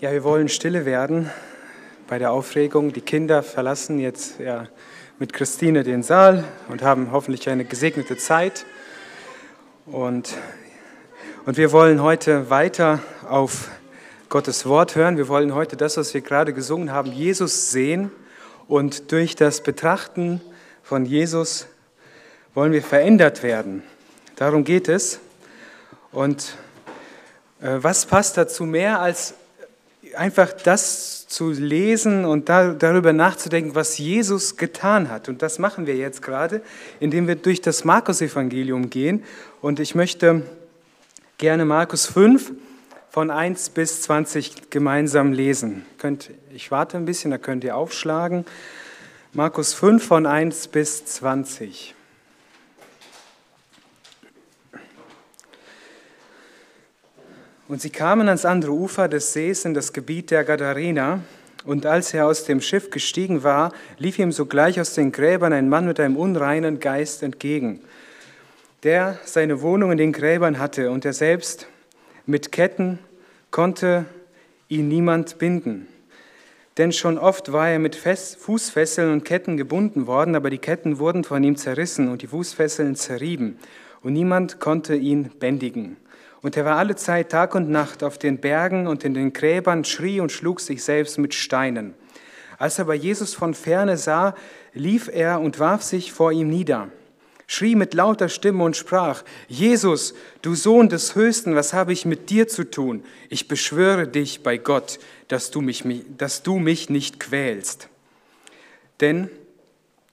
Ja, wir wollen stille werden bei der Aufregung. Die Kinder verlassen jetzt ja, mit Christine den Saal und haben hoffentlich eine gesegnete Zeit. Und, und wir wollen heute weiter auf Gottes Wort hören. Wir wollen heute das, was wir gerade gesungen haben, Jesus sehen. Und durch das Betrachten von Jesus wollen wir verändert werden. Darum geht es. Und äh, was passt dazu mehr als einfach das zu lesen und da, darüber nachzudenken, was Jesus getan hat. Und das machen wir jetzt gerade, indem wir durch das Markus-Evangelium gehen. Und ich möchte gerne Markus 5 von 1 bis 20 gemeinsam lesen. Könnt, ich warte ein bisschen, da könnt ihr aufschlagen. Markus 5 von 1 bis 20. Und sie kamen ans andere Ufer des Sees in das Gebiet der Gadarena. Und als er aus dem Schiff gestiegen war, lief ihm sogleich aus den Gräbern ein Mann mit einem unreinen Geist entgegen, der seine Wohnung in den Gräbern hatte, und er selbst mit Ketten konnte ihn niemand binden. Denn schon oft war er mit Fußfesseln und Ketten gebunden worden, aber die Ketten wurden von ihm zerrissen und die Fußfesseln zerrieben, und niemand konnte ihn bändigen. Und er war alle Zeit Tag und Nacht auf den Bergen und in den Gräbern, schrie und schlug sich selbst mit Steinen. Als aber Jesus von ferne sah, lief er und warf sich vor ihm nieder, schrie mit lauter Stimme und sprach, Jesus, du Sohn des Höchsten, was habe ich mit dir zu tun? Ich beschwöre dich bei Gott, dass du mich, dass du mich nicht quälst. Denn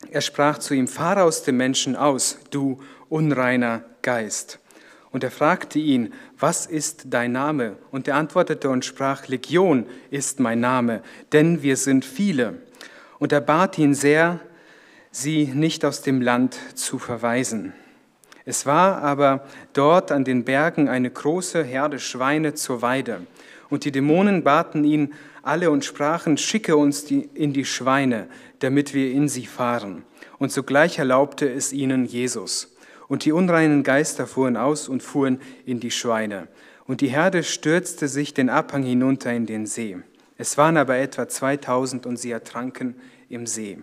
er sprach zu ihm, fahre aus dem Menschen aus, du unreiner Geist. Und er fragte ihn, was ist dein Name? Und er antwortete und sprach, Legion ist mein Name, denn wir sind viele. Und er bat ihn sehr, sie nicht aus dem Land zu verweisen. Es war aber dort an den Bergen eine große Herde Schweine zur Weide. Und die Dämonen baten ihn alle und sprachen, schicke uns die, in die Schweine, damit wir in sie fahren. Und sogleich erlaubte es ihnen Jesus. Und die unreinen Geister fuhren aus und fuhren in die Schweine. Und die Herde stürzte sich den Abhang hinunter in den See. Es waren aber etwa 2000 und sie ertranken im See.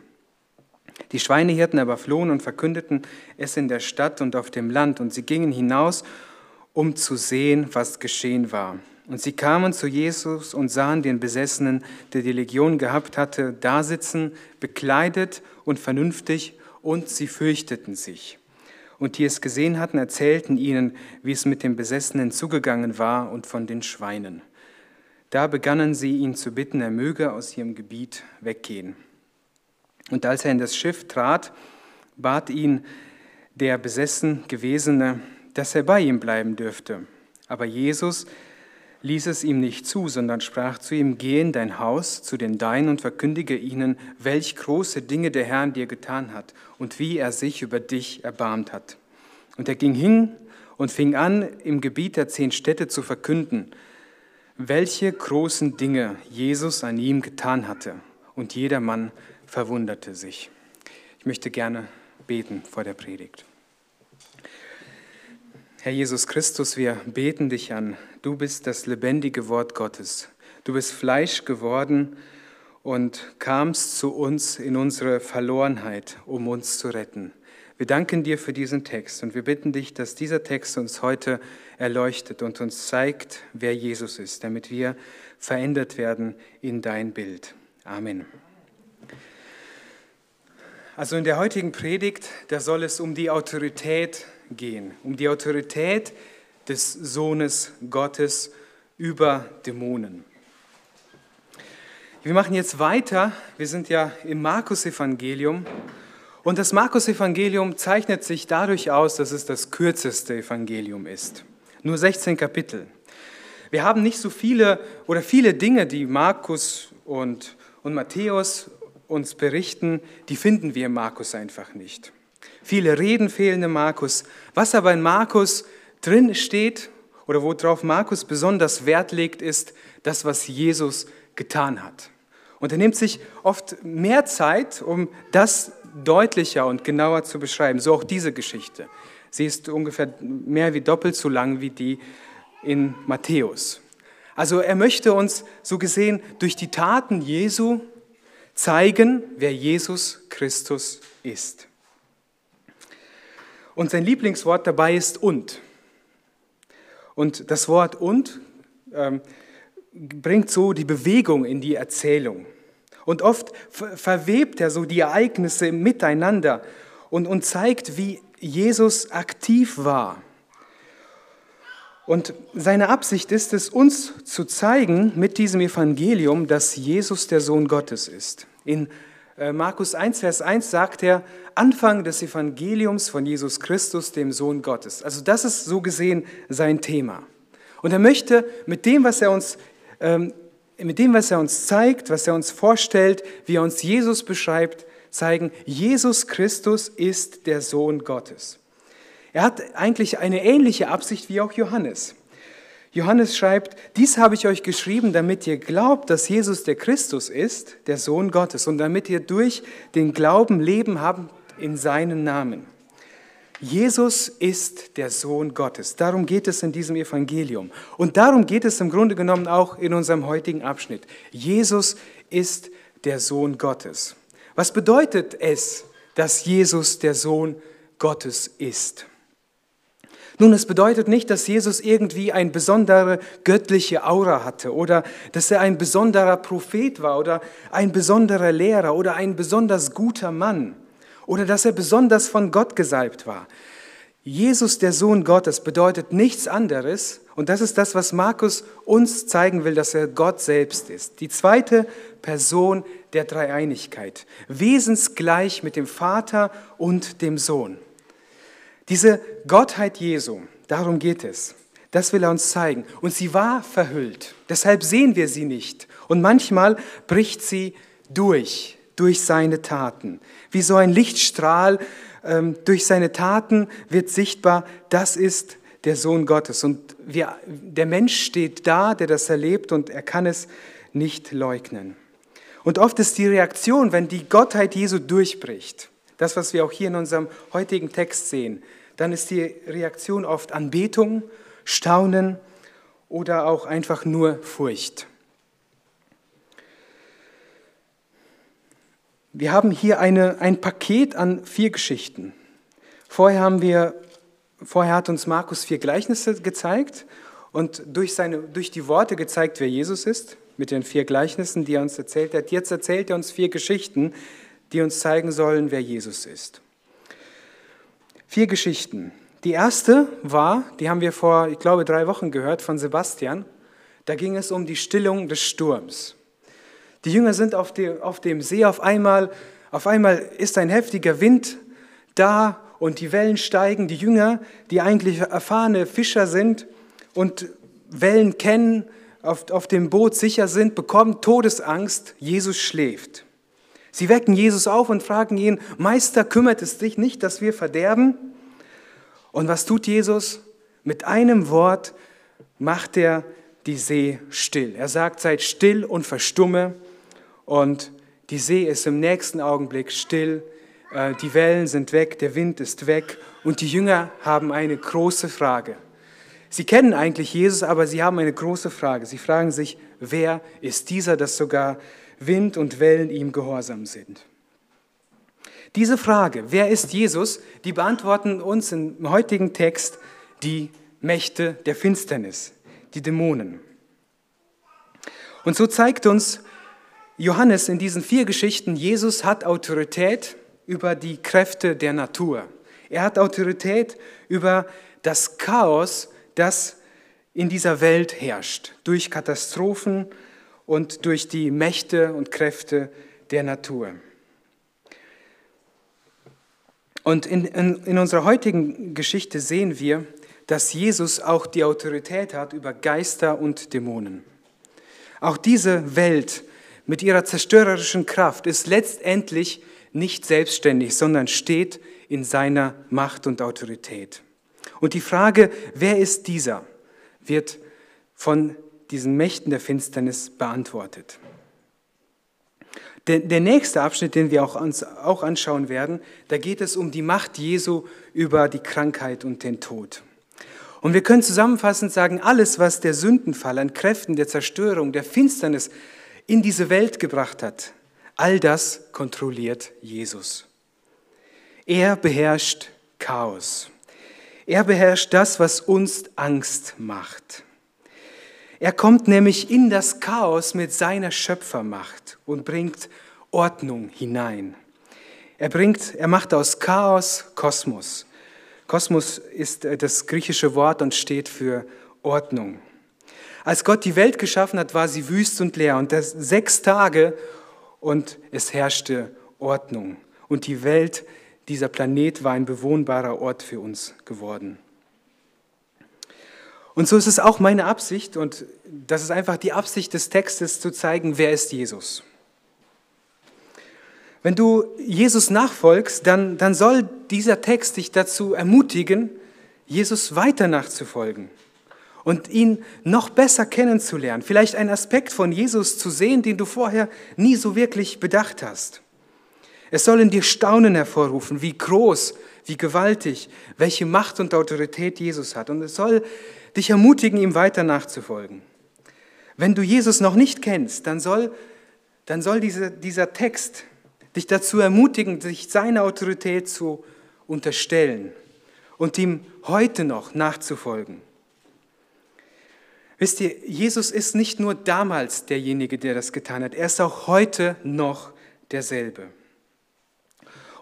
Die Schweinehirten aber flohen und verkündeten es in der Stadt und auf dem Land, und sie gingen hinaus, um zu sehen, was geschehen war. Und sie kamen zu Jesus und sahen den Besessenen, der die Legion gehabt hatte, dasitzen, bekleidet und vernünftig, und sie fürchteten sich und die es gesehen hatten, erzählten ihnen, wie es mit dem Besessenen zugegangen war und von den Schweinen. Da begannen sie ihn zu bitten, er möge aus ihrem Gebiet weggehen. Und als er in das Schiff trat, bat ihn der besessen Gewesene, dass er bei ihm bleiben dürfte. Aber Jesus ließ es ihm nicht zu, sondern sprach zu ihm, geh in dein Haus zu den Deinen und verkündige ihnen, welch große Dinge der Herr an dir getan hat und wie er sich über dich erbarmt hat. Und er ging hin und fing an, im Gebiet der zehn Städte zu verkünden, welche großen Dinge Jesus an ihm getan hatte. Und jedermann verwunderte sich. Ich möchte gerne beten vor der Predigt. Herr Jesus Christus, wir beten dich an. Du bist das lebendige Wort Gottes. Du bist Fleisch geworden und kamst zu uns in unsere Verlorenheit, um uns zu retten. Wir danken dir für diesen Text und wir bitten dich, dass dieser Text uns heute erleuchtet und uns zeigt, wer Jesus ist, damit wir verändert werden in dein Bild. Amen. Also in der heutigen Predigt, da soll es um die Autorität gehen, um die Autorität des Sohnes Gottes über Dämonen. Wir machen jetzt weiter. Wir sind ja im Markus-Evangelium. Und das Markus-Evangelium zeichnet sich dadurch aus, dass es das kürzeste Evangelium ist. Nur 16 Kapitel. Wir haben nicht so viele oder viele Dinge, die Markus und, und Matthäus uns berichten, die finden wir im Markus einfach nicht. Viele Reden fehlen im Markus. Was aber in Markus drin steht oder worauf Markus besonders Wert legt, ist das, was Jesus getan hat. Und er nimmt sich oft mehr Zeit, um das deutlicher und genauer zu beschreiben. So auch diese Geschichte. Sie ist ungefähr mehr wie doppelt so lang wie die in Matthäus. Also er möchte uns so gesehen durch die Taten Jesu zeigen, wer Jesus Christus ist. Und sein Lieblingswort dabei ist und. Und das Wort und ähm, bringt so die Bewegung in die Erzählung. Und oft verwebt er so die Ereignisse miteinander und, und zeigt, wie Jesus aktiv war. Und seine Absicht ist es, uns zu zeigen mit diesem Evangelium, dass Jesus der Sohn Gottes ist. In Markus 1, Vers 1 sagt er, Anfang des Evangeliums von Jesus Christus, dem Sohn Gottes. Also das ist so gesehen sein Thema. Und er möchte mit dem, was er uns, ähm, mit dem, was er uns zeigt, was er uns vorstellt, wie er uns Jesus beschreibt, zeigen, Jesus Christus ist der Sohn Gottes. Er hat eigentlich eine ähnliche Absicht wie auch Johannes. Johannes schreibt, dies habe ich euch geschrieben, damit ihr glaubt, dass Jesus der Christus ist, der Sohn Gottes, und damit ihr durch den Glauben Leben habt in seinen Namen. Jesus ist der Sohn Gottes. Darum geht es in diesem Evangelium. Und darum geht es im Grunde genommen auch in unserem heutigen Abschnitt. Jesus ist der Sohn Gottes. Was bedeutet es, dass Jesus der Sohn Gottes ist? Nun, es bedeutet nicht, dass Jesus irgendwie eine besondere göttliche Aura hatte oder dass er ein besonderer Prophet war oder ein besonderer Lehrer oder ein besonders guter Mann oder dass er besonders von Gott gesalbt war. Jesus, der Sohn Gottes, bedeutet nichts anderes und das ist das, was Markus uns zeigen will, dass er Gott selbst ist. Die zweite Person der Dreieinigkeit, wesensgleich mit dem Vater und dem Sohn. Diese Gottheit Jesu, darum geht es. Das will er uns zeigen. Und sie war verhüllt. Deshalb sehen wir sie nicht. Und manchmal bricht sie durch, durch seine Taten. Wie so ein Lichtstrahl ähm, durch seine Taten wird sichtbar, das ist der Sohn Gottes. Und wir, der Mensch steht da, der das erlebt, und er kann es nicht leugnen. Und oft ist die Reaktion, wenn die Gottheit Jesu durchbricht, das, was wir auch hier in unserem heutigen Text sehen, dann ist die Reaktion oft Anbetung, Staunen oder auch einfach nur Furcht. Wir haben hier eine, ein Paket an vier Geschichten. Vorher, haben wir, vorher hat uns Markus vier Gleichnisse gezeigt und durch, seine, durch die Worte gezeigt, wer Jesus ist, mit den vier Gleichnissen, die er uns erzählt hat. Jetzt erzählt er uns vier Geschichten, die uns zeigen sollen, wer Jesus ist. Vier Geschichten. Die erste war, die haben wir vor, ich glaube, drei Wochen gehört von Sebastian. Da ging es um die Stillung des Sturms. Die Jünger sind auf, dem, auf dem See, auf einmal, auf einmal ist ein heftiger Wind da und die Wellen steigen. Die Jünger, die eigentlich erfahrene Fischer sind und Wellen kennen, auf, auf dem Boot sicher sind, bekommen Todesangst, Jesus schläft. Sie wecken Jesus auf und fragen ihn, Meister, kümmert es dich nicht, dass wir verderben? Und was tut Jesus? Mit einem Wort macht er die See still. Er sagt, seid still und verstumme. Und die See ist im nächsten Augenblick still. Äh, die Wellen sind weg, der Wind ist weg. Und die Jünger haben eine große Frage. Sie kennen eigentlich Jesus, aber sie haben eine große Frage. Sie fragen sich, wer ist dieser, dass sogar Wind und Wellen ihm gehorsam sind. Diese Frage, wer ist Jesus, die beantworten uns im heutigen Text die Mächte der Finsternis, die Dämonen. Und so zeigt uns Johannes in diesen vier Geschichten, Jesus hat Autorität über die Kräfte der Natur. Er hat Autorität über das Chaos, das in dieser Welt herrscht, durch Katastrophen, und durch die Mächte und Kräfte der Natur. Und in, in, in unserer heutigen Geschichte sehen wir, dass Jesus auch die Autorität hat über Geister und Dämonen. Auch diese Welt mit ihrer zerstörerischen Kraft ist letztendlich nicht selbstständig, sondern steht in seiner Macht und Autorität. Und die Frage, wer ist dieser, wird von diesen Mächten der Finsternis beantwortet. Der, der nächste Abschnitt, den wir auch, uns auch anschauen werden, da geht es um die Macht Jesu über die Krankheit und den Tod. Und wir können zusammenfassend sagen, alles, was der Sündenfall an Kräften der Zerstörung, der Finsternis in diese Welt gebracht hat, all das kontrolliert Jesus. Er beherrscht Chaos. Er beherrscht das, was uns Angst macht. Er kommt nämlich in das Chaos mit seiner Schöpfermacht und bringt Ordnung hinein. Er bringt, er macht aus Chaos Kosmos. Kosmos ist äh, das griechische Wort und steht für Ordnung. Als Gott die Welt geschaffen hat, war sie wüst und leer und das sechs Tage und es herrschte Ordnung. Und die Welt, dieser Planet war ein bewohnbarer Ort für uns geworden. Und so ist es auch meine Absicht, und das ist einfach die Absicht des Textes, zu zeigen, wer ist Jesus. Wenn du Jesus nachfolgst, dann, dann soll dieser Text dich dazu ermutigen, Jesus weiter nachzufolgen und ihn noch besser kennenzulernen. Vielleicht einen Aspekt von Jesus zu sehen, den du vorher nie so wirklich bedacht hast. Es soll in dir Staunen hervorrufen, wie groß, wie gewaltig, welche Macht und Autorität Jesus hat. Und es soll dich ermutigen, ihm weiter nachzufolgen. Wenn du Jesus noch nicht kennst, dann soll, dann soll diese, dieser Text dich dazu ermutigen, sich seiner Autorität zu unterstellen und ihm heute noch nachzufolgen. Wisst ihr, Jesus ist nicht nur damals derjenige, der das getan hat, er ist auch heute noch derselbe.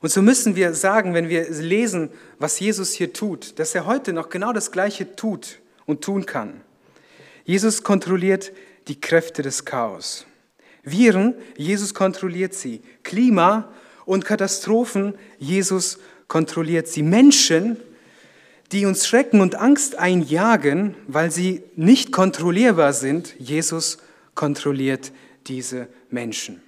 Und so müssen wir sagen, wenn wir lesen, was Jesus hier tut, dass er heute noch genau das Gleiche tut und tun kann. Jesus kontrolliert die Kräfte des Chaos. Viren, Jesus kontrolliert sie. Klima und Katastrophen, Jesus kontrolliert sie. Menschen, die uns Schrecken und Angst einjagen, weil sie nicht kontrollierbar sind. Jesus kontrolliert diese Menschen.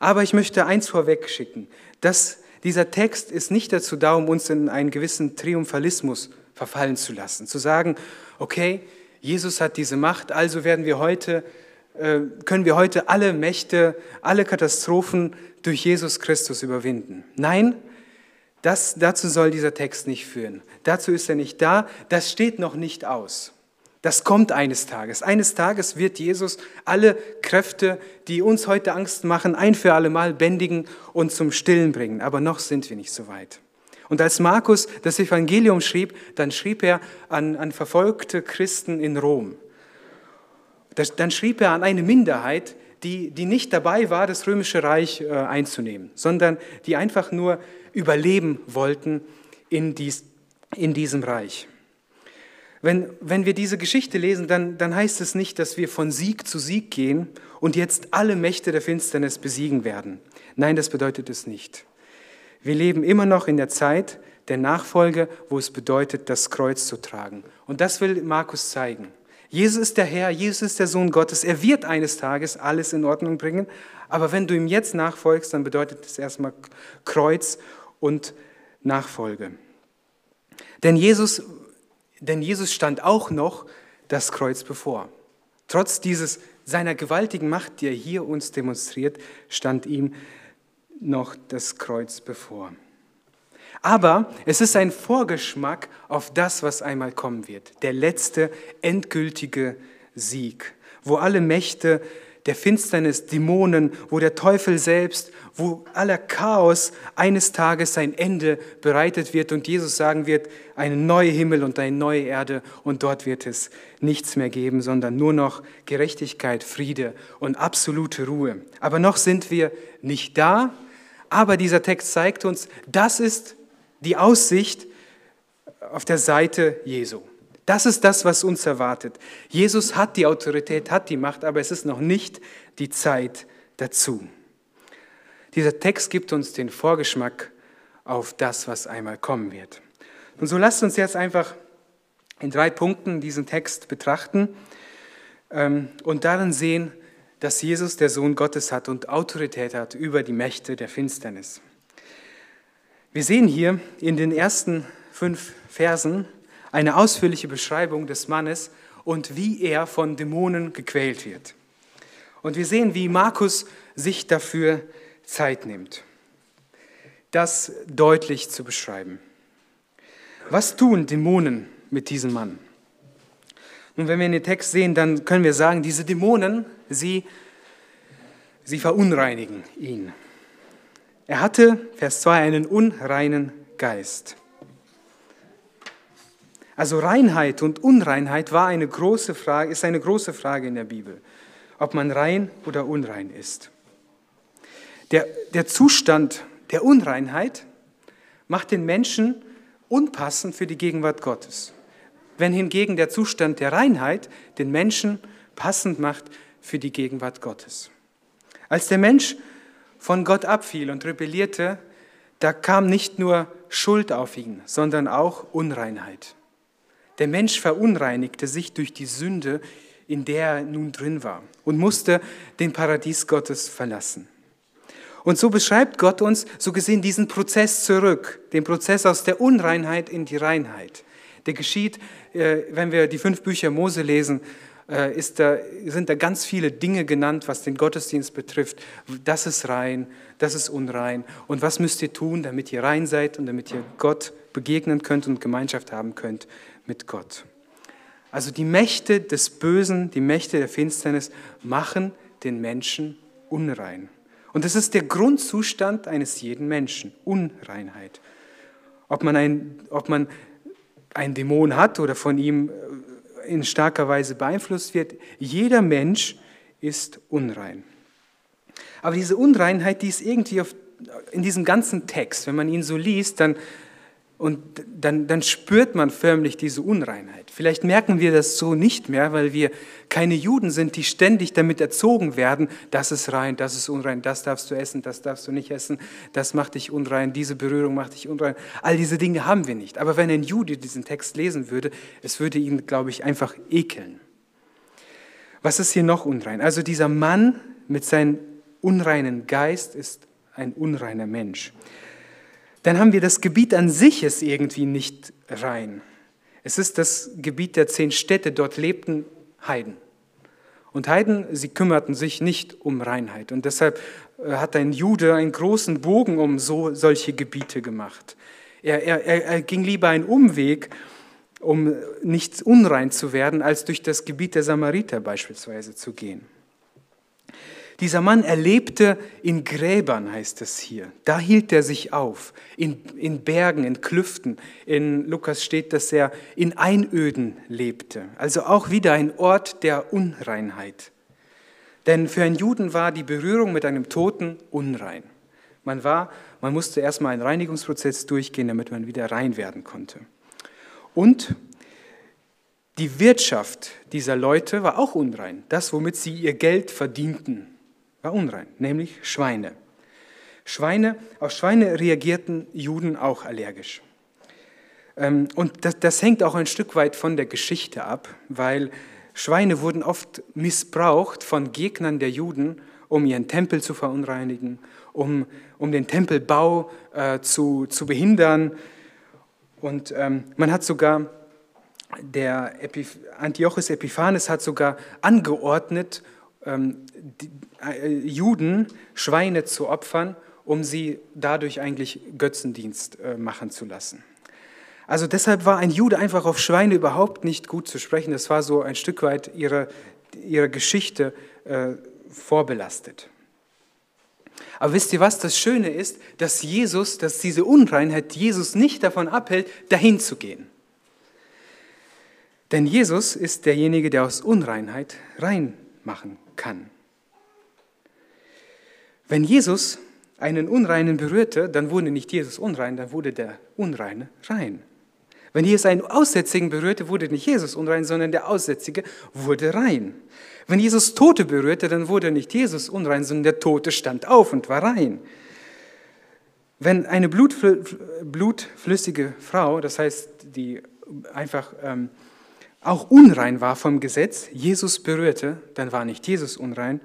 Aber ich möchte eins vorweg schicken, dass dieser Text ist nicht dazu da, um uns in einen gewissen Triumphalismus verfallen zu lassen. Zu sagen, okay, Jesus hat diese Macht, also werden wir heute, äh, können wir heute alle Mächte, alle Katastrophen durch Jesus Christus überwinden. Nein, das, dazu soll dieser Text nicht führen. Dazu ist er nicht da. Das steht noch nicht aus. Das kommt eines Tages. Eines Tages wird Jesus alle Kräfte, die uns heute Angst machen, ein für alle Mal bändigen und zum Stillen bringen. Aber noch sind wir nicht so weit. Und als Markus das Evangelium schrieb, dann schrieb er an, an verfolgte Christen in Rom. Das, dann schrieb er an eine Minderheit, die, die nicht dabei war, das römische Reich äh, einzunehmen, sondern die einfach nur überleben wollten in, dies, in diesem Reich. Wenn, wenn wir diese Geschichte lesen, dann, dann heißt es nicht, dass wir von Sieg zu Sieg gehen und jetzt alle Mächte der Finsternis besiegen werden. Nein, das bedeutet es nicht. Wir leben immer noch in der Zeit der Nachfolge, wo es bedeutet, das Kreuz zu tragen. Und das will Markus zeigen. Jesus ist der Herr, Jesus ist der Sohn Gottes. Er wird eines Tages alles in Ordnung bringen. Aber wenn du ihm jetzt nachfolgst, dann bedeutet es erstmal Kreuz und Nachfolge. Denn Jesus, denn Jesus stand auch noch das Kreuz bevor. Trotz dieses seiner gewaltigen Macht, die er hier uns demonstriert, stand ihm noch das Kreuz bevor. Aber es ist ein Vorgeschmack auf das, was einmal kommen wird. Der letzte, endgültige Sieg, wo alle Mächte der Finsternis, Dämonen, wo der Teufel selbst, wo aller Chaos eines Tages sein Ende bereitet wird und Jesus sagen wird, einen neuen Himmel und eine neue Erde und dort wird es nichts mehr geben, sondern nur noch Gerechtigkeit, Friede und absolute Ruhe. Aber noch sind wir nicht da, aber dieser Text zeigt uns, das ist die Aussicht auf der Seite Jesu. Das ist das, was uns erwartet. Jesus hat die Autorität, hat die Macht, aber es ist noch nicht die Zeit dazu. Dieser Text gibt uns den Vorgeschmack auf das, was einmal kommen wird. Und so lasst uns jetzt einfach in drei Punkten diesen Text betrachten ähm, und darin sehen, dass Jesus der Sohn Gottes hat und Autorität hat über die Mächte der Finsternis. Wir sehen hier in den ersten fünf Versen, eine ausführliche Beschreibung des Mannes und wie er von Dämonen gequält wird. Und wir sehen, wie Markus sich dafür Zeit nimmt, das deutlich zu beschreiben. Was tun Dämonen mit diesem Mann? Und wenn wir in den Text sehen, dann können wir sagen, diese Dämonen, sie, sie verunreinigen ihn. Er hatte, Vers 2, einen unreinen Geist. Also Reinheit und Unreinheit war eine große Frage, ist eine große Frage in der Bibel, ob man rein oder unrein ist. Der, der Zustand der Unreinheit macht den Menschen unpassend für die Gegenwart Gottes, wenn hingegen der Zustand der Reinheit den Menschen passend macht für die Gegenwart Gottes. Als der Mensch von Gott abfiel und rebellierte, da kam nicht nur Schuld auf ihn, sondern auch Unreinheit. Der Mensch verunreinigte sich durch die Sünde, in der er nun drin war und musste den Paradies Gottes verlassen. Und so beschreibt Gott uns so gesehen diesen Prozess zurück, den Prozess aus der Unreinheit in die Reinheit. Der geschieht, äh, wenn wir die fünf Bücher Mose lesen, da, sind da ganz viele Dinge genannt, was den Gottesdienst betrifft. Das ist rein, das ist unrein. Und was müsst ihr tun, damit ihr rein seid und damit ihr Gott begegnen könnt und Gemeinschaft haben könnt mit Gott. Also die Mächte des Bösen, die Mächte der Finsternis machen den Menschen unrein. Und das ist der Grundzustand eines jeden Menschen, Unreinheit. Ob man ein, ob man einen Dämon hat oder von ihm äh, in starker Weise beeinflusst wird, jeder Mensch ist unrein. Aber diese Unreinheit, die ist irgendwie auf, in diesem ganzen Text, wenn man ihn so liest, dann und dann, dann spürt man förmlich diese Unreinheit. Vielleicht merken wir das so nicht mehr, weil wir keine Juden sind, die ständig damit erzogen werden, das ist rein, das ist unrein, das darfst du essen, das darfst du nicht essen, das macht dich unrein, diese Berührung macht dich unrein. All diese Dinge haben wir nicht. Aber wenn ein Jude diesen Text lesen würde, es würde ihn, glaube ich, einfach ekeln. Was ist hier noch unrein? Also dieser Mann mit seinem unreinen Geist ist ein unreiner Mensch dann haben wir das Gebiet an sich ist irgendwie nicht rein. Es ist das Gebiet der zehn Städte, dort lebten Heiden. Und Heiden, sie kümmerten sich nicht um Reinheit. Und deshalb äh, hat ein Jude einen großen Bogen um so, solche Gebiete gemacht. Er, er, er ging lieber einen Umweg, um nicht unrein zu werden, als durch das Gebiet der Samariter beispielsweise zu gehen. Dieser Mann erlebte in Gräbern, heißt es hier. Da hielt er sich auf, in, in Bergen, in Klüften. In Lukas steht, dass er in Einöden lebte. Also auch wieder ein Ort der Unreinheit. Denn für einen Juden war die Berührung mit einem Toten unrein. Man, war, man musste erstmal einen Reinigungsprozess durchgehen, damit man wieder rein werden konnte. Und die Wirtschaft dieser Leute war auch unrein. Das, womit sie ihr Geld verdienten war unrein, nämlich Schweine. Schweine, auf Schweine reagierten Juden auch allergisch. Ähm, und das, das hängt auch ein Stück weit von der Geschichte ab, weil Schweine wurden oft missbraucht von Gegnern der Juden, um ihren Tempel zu verunreinigen, um, um den Tempelbau äh, zu, zu behindern. Und ähm, man hat sogar, der Epiph Antiochus Epiphanes hat sogar angeordnet, ähm, die, äh, Juden Schweine zu opfern, um sie dadurch eigentlich Götzendienst äh, machen zu lassen. Also deshalb war ein Jude einfach auf Schweine überhaupt nicht gut zu sprechen. Das war so ein Stück weit ihre, ihre Geschichte äh, vorbelastet. Aber wisst ihr was? Das Schöne ist, dass Jesus, dass diese Unreinheit Jesus nicht davon abhält, dahin zu gehen. Denn Jesus ist derjenige, der aus Unreinheit rein machen kann. Wenn Jesus einen Unreinen berührte, dann wurde nicht Jesus unrein, dann wurde der Unreine rein. Wenn Jesus einen Aussätzigen berührte, wurde nicht Jesus unrein, sondern der Aussätzige wurde rein. Wenn Jesus Tote berührte, dann wurde nicht Jesus unrein, sondern der Tote stand auf und war rein. Wenn eine blutflüssige Frau, das heißt, die einfach ähm, auch unrein war vom Gesetz, Jesus berührte, dann war nicht Jesus unrein,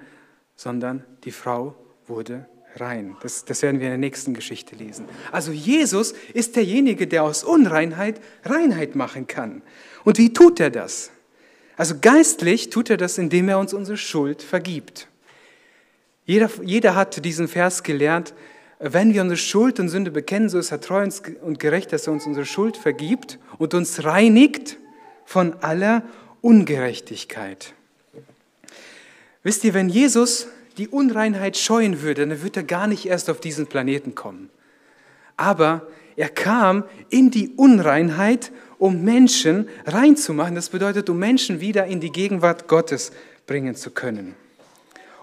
sondern die Frau wurde rein. Das, das werden wir in der nächsten Geschichte lesen. Also Jesus ist derjenige, der aus Unreinheit Reinheit machen kann. Und wie tut er das? Also geistlich tut er das, indem er uns unsere Schuld vergibt. Jeder, jeder hat diesen Vers gelernt, wenn wir unsere Schuld und Sünde bekennen, so ist er treu und gerecht, dass er uns unsere Schuld vergibt und uns reinigt von aller Ungerechtigkeit. Wisst ihr, wenn Jesus die Unreinheit scheuen würde, dann würde er gar nicht erst auf diesen Planeten kommen. Aber er kam in die Unreinheit, um Menschen reinzumachen. Das bedeutet, um Menschen wieder in die Gegenwart Gottes bringen zu können.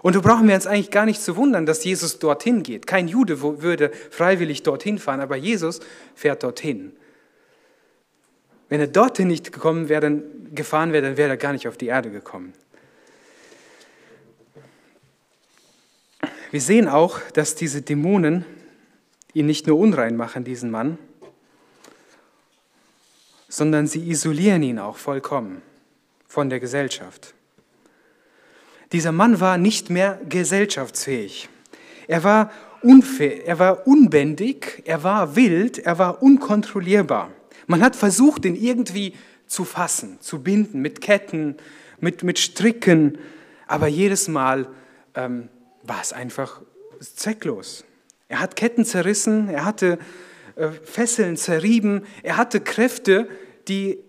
Und da brauchen wir uns eigentlich gar nicht zu wundern, dass Jesus dorthin geht. Kein Jude würde freiwillig dorthin fahren, aber Jesus fährt dorthin. Wenn er dorthin nicht gekommen wäre, dann gefahren wäre, dann wäre er gar nicht auf die Erde gekommen. Wir sehen auch, dass diese Dämonen ihn nicht nur unrein machen, diesen Mann, sondern sie isolieren ihn auch vollkommen von der Gesellschaft. Dieser Mann war nicht mehr gesellschaftsfähig. Er war unfair, er war unbändig, er war wild, er war unkontrollierbar. Man hat versucht, ihn irgendwie zu fassen, zu binden mit Ketten, mit, mit Stricken, aber jedes Mal ähm, war es einfach zwecklos. Er hat Ketten zerrissen, er hatte äh, Fesseln zerrieben, er hatte Kräfte, die,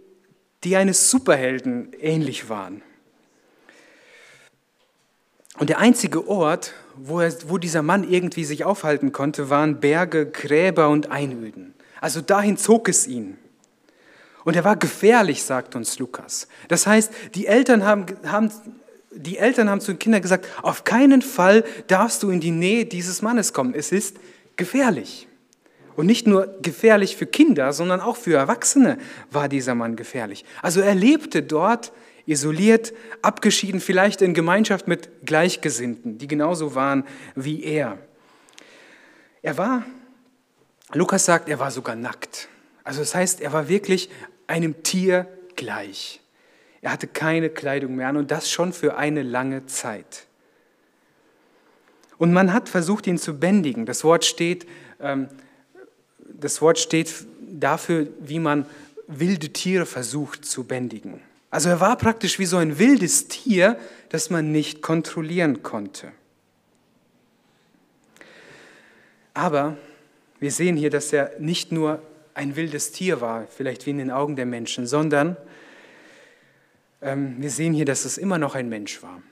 die eines Superhelden ähnlich waren. Und der einzige Ort, wo, er, wo dieser Mann irgendwie sich aufhalten konnte, waren Berge, Gräber und Einöden. Also dahin zog es ihn. Und er war gefährlich, sagt uns Lukas. Das heißt, die Eltern haben, haben, die Eltern haben zu den Kindern gesagt, auf keinen Fall darfst du in die Nähe dieses Mannes kommen. Es ist gefährlich. Und nicht nur gefährlich für Kinder, sondern auch für Erwachsene war dieser Mann gefährlich. Also er lebte dort isoliert, abgeschieden, vielleicht in Gemeinschaft mit Gleichgesinnten, die genauso waren wie er. Er war, Lukas sagt, er war sogar nackt. Also das heißt, er war wirklich einem Tier gleich. Er hatte keine Kleidung mehr an und das schon für eine lange Zeit. Und man hat versucht, ihn zu bändigen. Das Wort steht, ähm, das Wort steht dafür, wie man wilde Tiere versucht zu bändigen. Also er war praktisch wie so ein wildes Tier, das man nicht kontrollieren konnte. Aber wir sehen hier, dass er nicht nur ein wildes Tier war, vielleicht wie in den Augen der Menschen, sondern ähm, wir sehen hier, dass es immer noch ein Mensch war.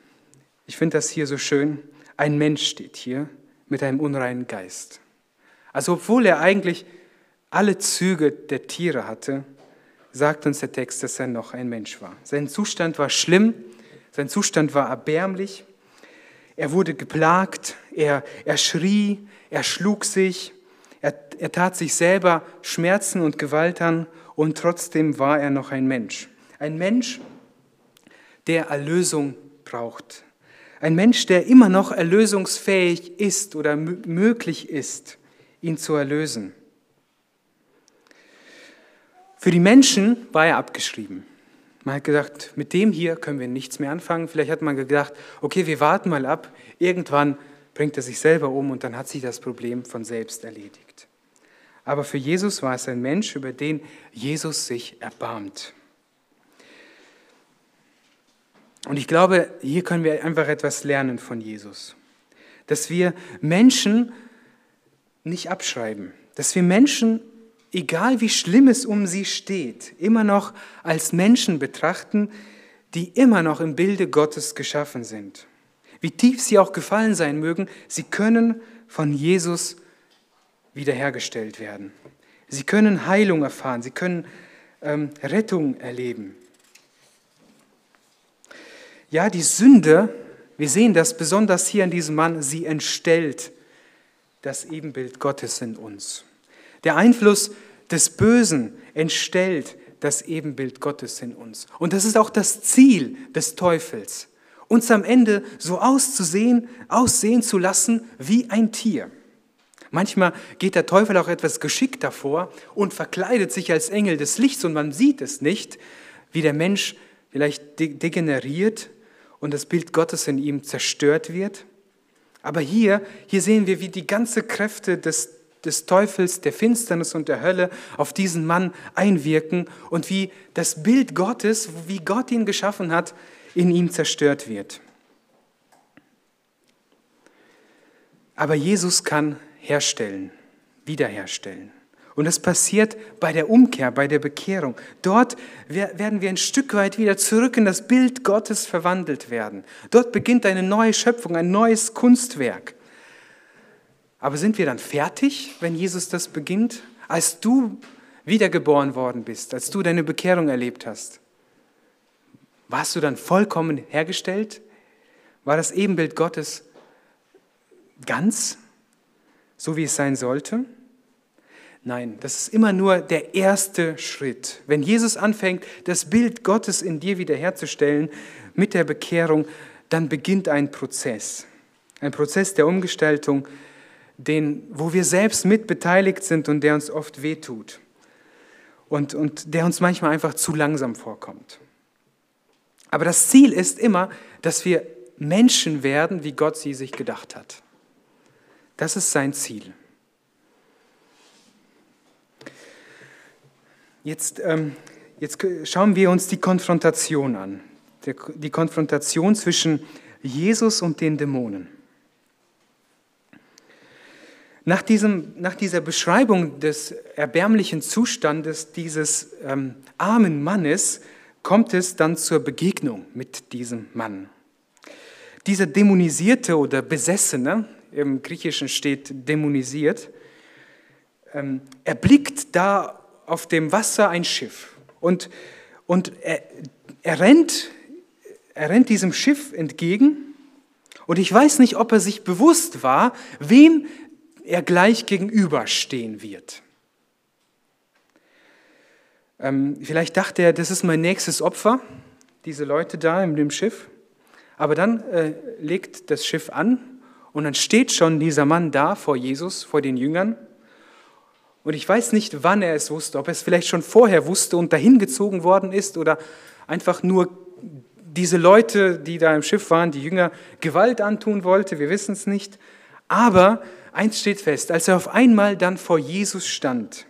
Ich finde das hier so schön. Ein Mensch steht hier mit einem unreinen Geist. Also obwohl er eigentlich alle Züge der Tiere hatte, sagt uns der Text, dass er noch ein Mensch war. Sein Zustand war schlimm, sein Zustand war erbärmlich. Er wurde geplagt, er, er schrie, er schlug sich, er, tat sich selber Schmerzen und Gewalt an und trotzdem war er noch ein Mensch. Ein Mensch, der Erlösung braucht. Ein Mensch, der immer noch erlösungsfähig ist oder möglich ist, ihn zu erlösen. Für die Menschen war er abgeschrieben. Man hat gesagt, mit dem hier können wir nichts mehr anfangen. Vielleicht hat man gedacht, okay, wir warten mal ab. Irgendwann bringt er sich selber um und dann hat sich das Problem von selbst erledigt. Aber für Jesus war es ein Mensch, über den Jesus sich erbarmt. Und ich glaube, hier können wir einfach etwas lernen von Jesus. Dass wir Menschen nicht abschreiben. Dass wir Menschen egal wie schlimm es um sie steht, immer noch als Menschen betrachten, die immer noch im Bilde Gottes geschaffen sind. Wie tief sie auch gefallen sein mögen, sie können von Jesus wiederhergestellt werden. Sie können Heilung erfahren, sie können ähm, Rettung erleben. Ja, die Sünde, wir sehen das besonders hier an diesem Mann, sie entstellt das Ebenbild Gottes in uns. Der Einfluss des Bösen entstellt das Ebenbild Gottes in uns. Und das ist auch das Ziel des Teufels, uns am Ende so auszusehen, aussehen zu lassen wie ein Tier. Manchmal geht der Teufel auch etwas geschickt davor und verkleidet sich als Engel des Lichts und man sieht es nicht, wie der Mensch vielleicht degeneriert und das Bild Gottes in ihm zerstört wird. Aber hier, hier sehen wir, wie die ganze Kräfte des des Teufels, der Finsternis und der Hölle auf diesen Mann einwirken und wie das Bild Gottes, wie Gott ihn geschaffen hat, in ihm zerstört wird. Aber Jesus kann herstellen, wiederherstellen. Und das passiert bei der Umkehr, bei der Bekehrung. Dort werden wir ein Stück weit wieder zurück in das Bild Gottes verwandelt werden. Dort beginnt eine neue Schöpfung, ein neues Kunstwerk. Aber sind wir dann fertig, wenn Jesus das beginnt? Als du wiedergeboren worden bist, als du deine Bekehrung erlebt hast, warst du dann vollkommen hergestellt? War das Ebenbild Gottes ganz, so wie es sein sollte? Nein, das ist immer nur der erste Schritt. Wenn Jesus anfängt, das Bild Gottes in dir wiederherzustellen mit der Bekehrung, dann beginnt ein Prozess. Ein Prozess der Umgestaltung, den, wo wir selbst mit beteiligt sind und der uns oft wehtut. Und, und der uns manchmal einfach zu langsam vorkommt. Aber das Ziel ist immer, dass wir Menschen werden, wie Gott sie sich gedacht hat. Das ist sein Ziel. Jetzt, ähm, jetzt schauen wir uns die Konfrontation an. Die Konfrontation zwischen Jesus und den Dämonen. Nach, diesem, nach dieser Beschreibung des erbärmlichen Zustandes dieses ähm, armen Mannes kommt es dann zur Begegnung mit diesem Mann. Dieser dämonisierte oder besessene, im Griechischen steht dämonisiert, ähm, erblickt da auf dem Wasser ein Schiff und, und er, er, rennt, er rennt diesem Schiff entgegen und ich weiß nicht, ob er sich bewusst war, wem er gleich gegenüberstehen wird. Ähm, vielleicht dachte er, das ist mein nächstes Opfer, diese Leute da in dem Schiff. Aber dann äh, legt das Schiff an und dann steht schon dieser Mann da vor Jesus, vor den Jüngern. Und ich weiß nicht, wann er es wusste, ob er es vielleicht schon vorher wusste und dahin gezogen worden ist oder einfach nur diese Leute, die da im Schiff waren, die Jünger, Gewalt antun wollte. Wir wissen es nicht. Aber eins steht fest, als er auf einmal dann vor Jesus stand,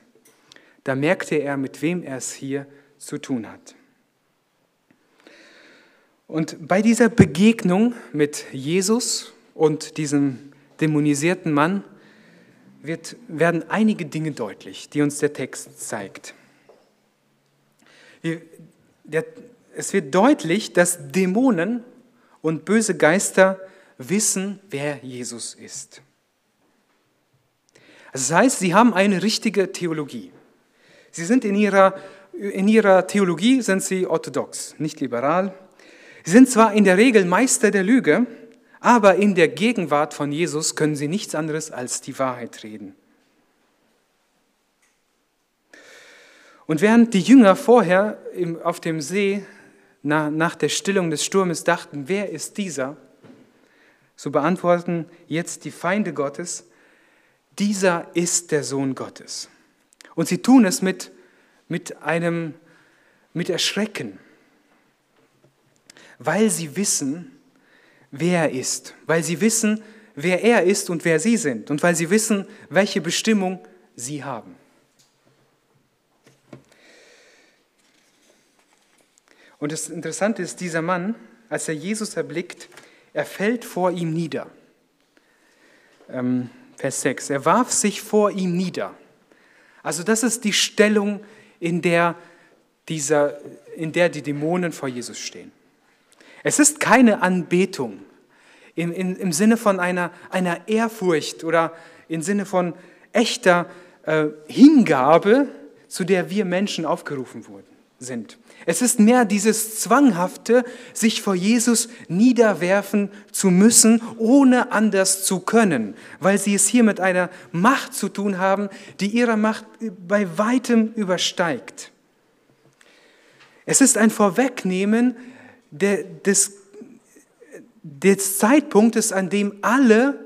da merkte er, mit wem er es hier zu tun hat. Und bei dieser Begegnung mit Jesus und diesem dämonisierten Mann wird, werden einige Dinge deutlich, die uns der Text zeigt. Wir, der, es wird deutlich, dass Dämonen und böse Geister wissen, wer Jesus ist. das heißt, sie haben eine richtige Theologie. Sie sind in ihrer, in ihrer Theologie sind sie orthodox, nicht liberal. Sie sind zwar in der Regel Meister der Lüge, aber in der Gegenwart von Jesus können sie nichts anderes als die Wahrheit reden. Und während die Jünger vorher auf dem See nach der Stillung des Sturmes dachten, wer ist dieser? So beantworten jetzt die Feinde Gottes, dieser ist der Sohn Gottes. Und sie tun es mit, mit einem, mit Erschrecken, weil sie wissen, wer er ist, weil sie wissen, wer er ist und wer sie sind und weil sie wissen, welche Bestimmung sie haben. Und das Interessante ist, dieser Mann, als er Jesus erblickt, er fällt vor ihm nieder. Ähm, Vers 6. Er warf sich vor ihm nieder. Also das ist die Stellung, in der, dieser, in der die Dämonen vor Jesus stehen. Es ist keine Anbetung im, im, im Sinne von einer, einer Ehrfurcht oder im Sinne von echter äh, Hingabe, zu der wir Menschen aufgerufen wurden, sind. Es ist mehr dieses Zwanghafte, sich vor Jesus niederwerfen zu müssen, ohne anders zu können, weil sie es hier mit einer Macht zu tun haben, die ihrer Macht bei weitem übersteigt. Es ist ein Vorwegnehmen des, des Zeitpunktes, an dem alle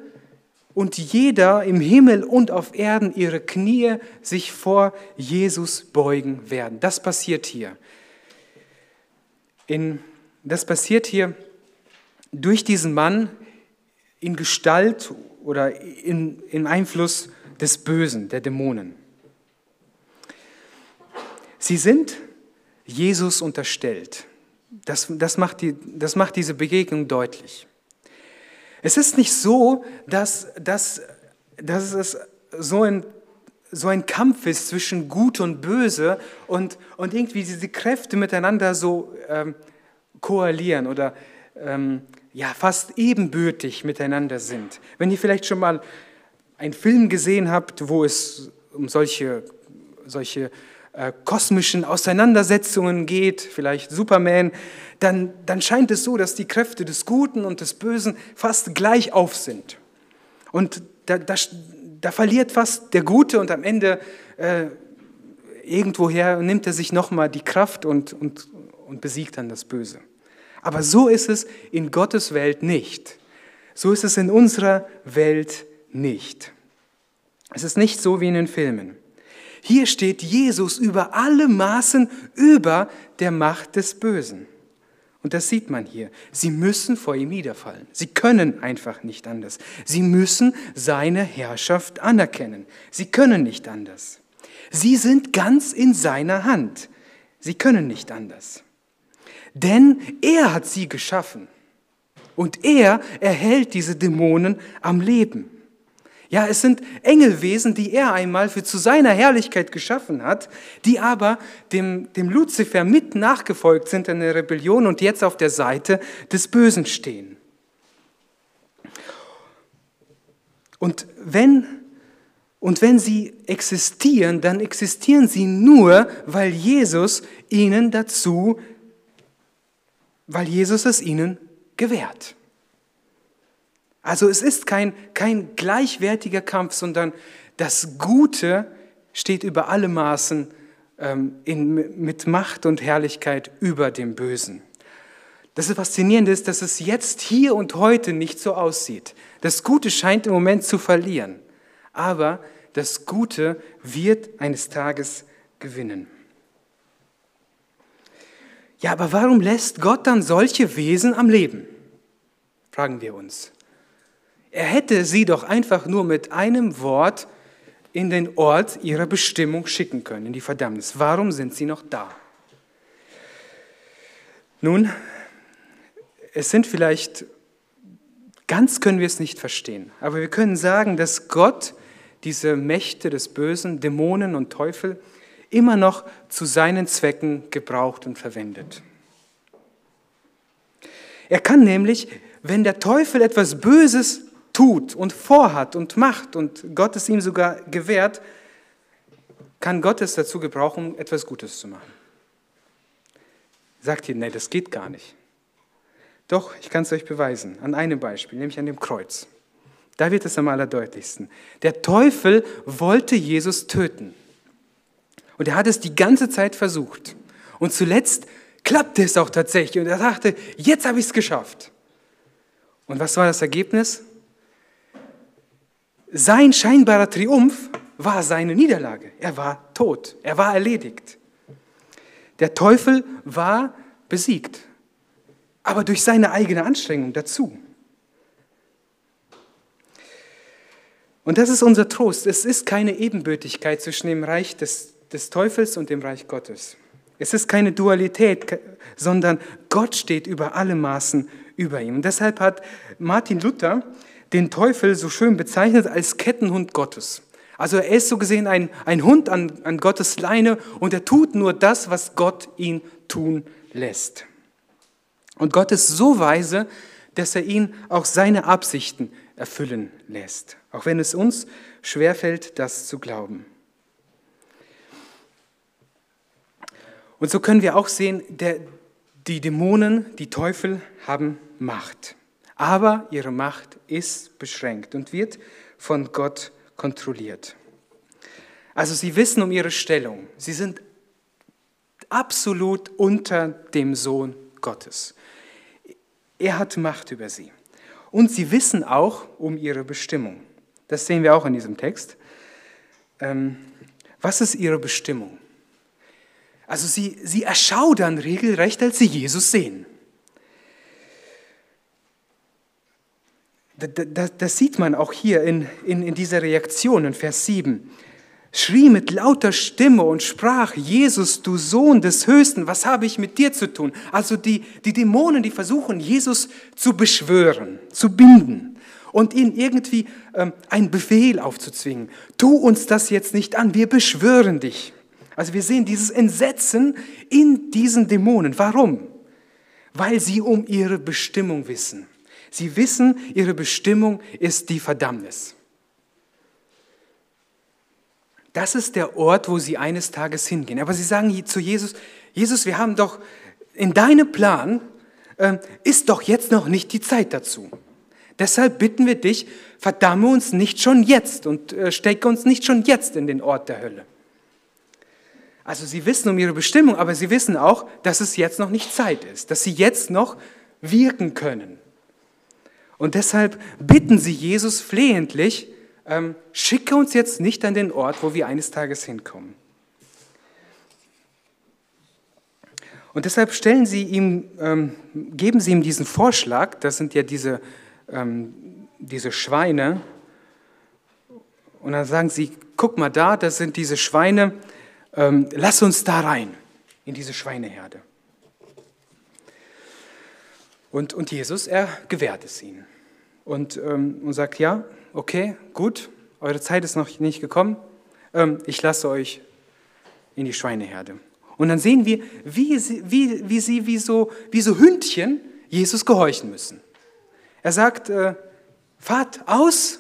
und jeder im Himmel und auf Erden ihre Knie sich vor Jesus beugen werden. Das passiert hier. In, das passiert hier durch diesen Mann in Gestalt oder in, in Einfluss des Bösen, der Dämonen. Sie sind Jesus unterstellt. Das, das, macht die, das macht diese Begegnung deutlich. Es ist nicht so, dass, dass, dass es so, in, so ein Kampf ist zwischen Gut und Böse und, und irgendwie diese Kräfte miteinander so ähm, koalieren oder ähm, ja, fast ebenbürtig miteinander sind. Wenn ihr vielleicht schon mal einen Film gesehen habt, wo es um solche, solche äh, kosmischen Auseinandersetzungen geht, vielleicht Superman, dann, dann scheint es so, dass die Kräfte des Guten und des Bösen fast gleich auf sind. Und da, da, da verliert fast der Gute und am Ende äh, irgendwoher nimmt er sich nochmal die Kraft und, und, und besiegt dann das Böse. Aber so ist es in Gottes Welt nicht. So ist es in unserer Welt nicht. Es ist nicht so wie in den Filmen. Hier steht Jesus über alle Maßen über der Macht des Bösen. Und das sieht man hier. Sie müssen vor ihm niederfallen. Sie können einfach nicht anders. Sie müssen seine Herrschaft anerkennen. Sie können nicht anders. Sie sind ganz in seiner Hand. Sie können nicht anders. Denn er hat sie geschaffen. Und er erhält diese Dämonen am Leben. Ja, es sind Engelwesen, die er einmal für zu seiner Herrlichkeit geschaffen hat, die aber dem, dem Luzifer mit nachgefolgt sind in der Rebellion und jetzt auf der Seite des Bösen stehen. Und wenn, und wenn sie existieren, dann existieren sie nur, weil Jesus ihnen dazu, weil Jesus es ihnen gewährt. Also es ist kein, kein gleichwertiger Kampf, sondern das Gute steht über alle Maßen ähm, in, mit Macht und Herrlichkeit über dem Bösen. Das Faszinierende ist, dass es jetzt hier und heute nicht so aussieht. Das Gute scheint im Moment zu verlieren, aber das Gute wird eines Tages gewinnen. Ja, aber warum lässt Gott dann solche Wesen am Leben? Fragen wir uns. Er hätte sie doch einfach nur mit einem Wort in den Ort ihrer Bestimmung schicken können, in die Verdammnis. Warum sind sie noch da? Nun, es sind vielleicht, ganz können wir es nicht verstehen, aber wir können sagen, dass Gott diese Mächte des Bösen, Dämonen und Teufel, immer noch zu seinen Zwecken gebraucht und verwendet. Er kann nämlich, wenn der Teufel etwas Böses tut und vorhat und macht und Gott es ihm sogar gewährt, kann Gott es dazu gebrauchen, etwas Gutes zu machen. Sagt ihr, nee, das geht gar nicht. Doch, ich kann es euch beweisen, an einem Beispiel, nämlich an dem Kreuz. Da wird es am allerdeutlichsten. Der Teufel wollte Jesus töten. Und er hat es die ganze Zeit versucht. Und zuletzt klappte es auch tatsächlich. Und er dachte, jetzt habe ich es geschafft. Und was war das Ergebnis? Sein scheinbarer Triumph war seine Niederlage. Er war tot. Er war erledigt. Der Teufel war besiegt, aber durch seine eigene Anstrengung dazu. Und das ist unser Trost. Es ist keine Ebenbürtigkeit zwischen dem Reich des, des Teufels und dem Reich Gottes. Es ist keine Dualität, sondern Gott steht über alle Maßen über ihm. Und deshalb hat Martin Luther den Teufel so schön bezeichnet als Kettenhund Gottes. Also er ist so gesehen ein, ein Hund an, an Gottes Leine und er tut nur das, was Gott ihn tun lässt. Und Gott ist so weise, dass er ihn auch seine Absichten erfüllen lässt, auch wenn es uns schwerfällt, das zu glauben. Und so können wir auch sehen, der, die Dämonen, die Teufel haben Macht. Aber ihre Macht ist beschränkt und wird von Gott kontrolliert. Also sie wissen um ihre Stellung. Sie sind absolut unter dem Sohn Gottes. Er hat Macht über sie. Und sie wissen auch um ihre Bestimmung. Das sehen wir auch in diesem Text. Ähm, was ist ihre Bestimmung? Also sie, sie erschaudern regelrecht, als sie Jesus sehen. Das, sieht man auch hier in, in, in dieser Reaktion in Vers 7 schrie mit lauter Stimme und sprach, Jesus, du Sohn des Höchsten, was habe ich mit dir zu tun? Also die, die Dämonen, die versuchen, Jesus zu beschwören, zu binden. und ihnen irgendwie ähm, einen Befehl aufzuzwingen. Tu uns das jetzt nicht an, wir beschwören dich. Also wir sehen dieses Entsetzen in diesen Dämonen. Warum? Weil sie um ihre Bestimmung wissen. Sie wissen, ihre Bestimmung ist die Verdammnis. Das ist der Ort, wo sie eines Tages hingehen. Aber sie sagen zu Jesus, Jesus, wir haben doch in deinem Plan, äh, ist doch jetzt noch nicht die Zeit dazu. Deshalb bitten wir dich, verdamme uns nicht schon jetzt und äh, stecke uns nicht schon jetzt in den Ort der Hölle. Also sie wissen um ihre Bestimmung, aber sie wissen auch, dass es jetzt noch nicht Zeit ist, dass sie jetzt noch wirken können. Und deshalb bitten sie Jesus flehentlich, ähm, schicke uns jetzt nicht an den Ort, wo wir eines Tages hinkommen. Und deshalb stellen sie ihm, ähm, geben sie ihm diesen Vorschlag, das sind ja diese, ähm, diese Schweine, und dann sagen sie, guck mal da, das sind diese Schweine, ähm, lass uns da rein, in diese Schweineherde. Und, und Jesus, er gewährt es ihnen und, ähm, und sagt, ja, okay, gut, eure Zeit ist noch nicht gekommen, ähm, ich lasse euch in die Schweineherde. Und dann sehen wir, wie sie wie, wie, sie, wie, so, wie so Hündchen Jesus gehorchen müssen. Er sagt, äh, fahrt aus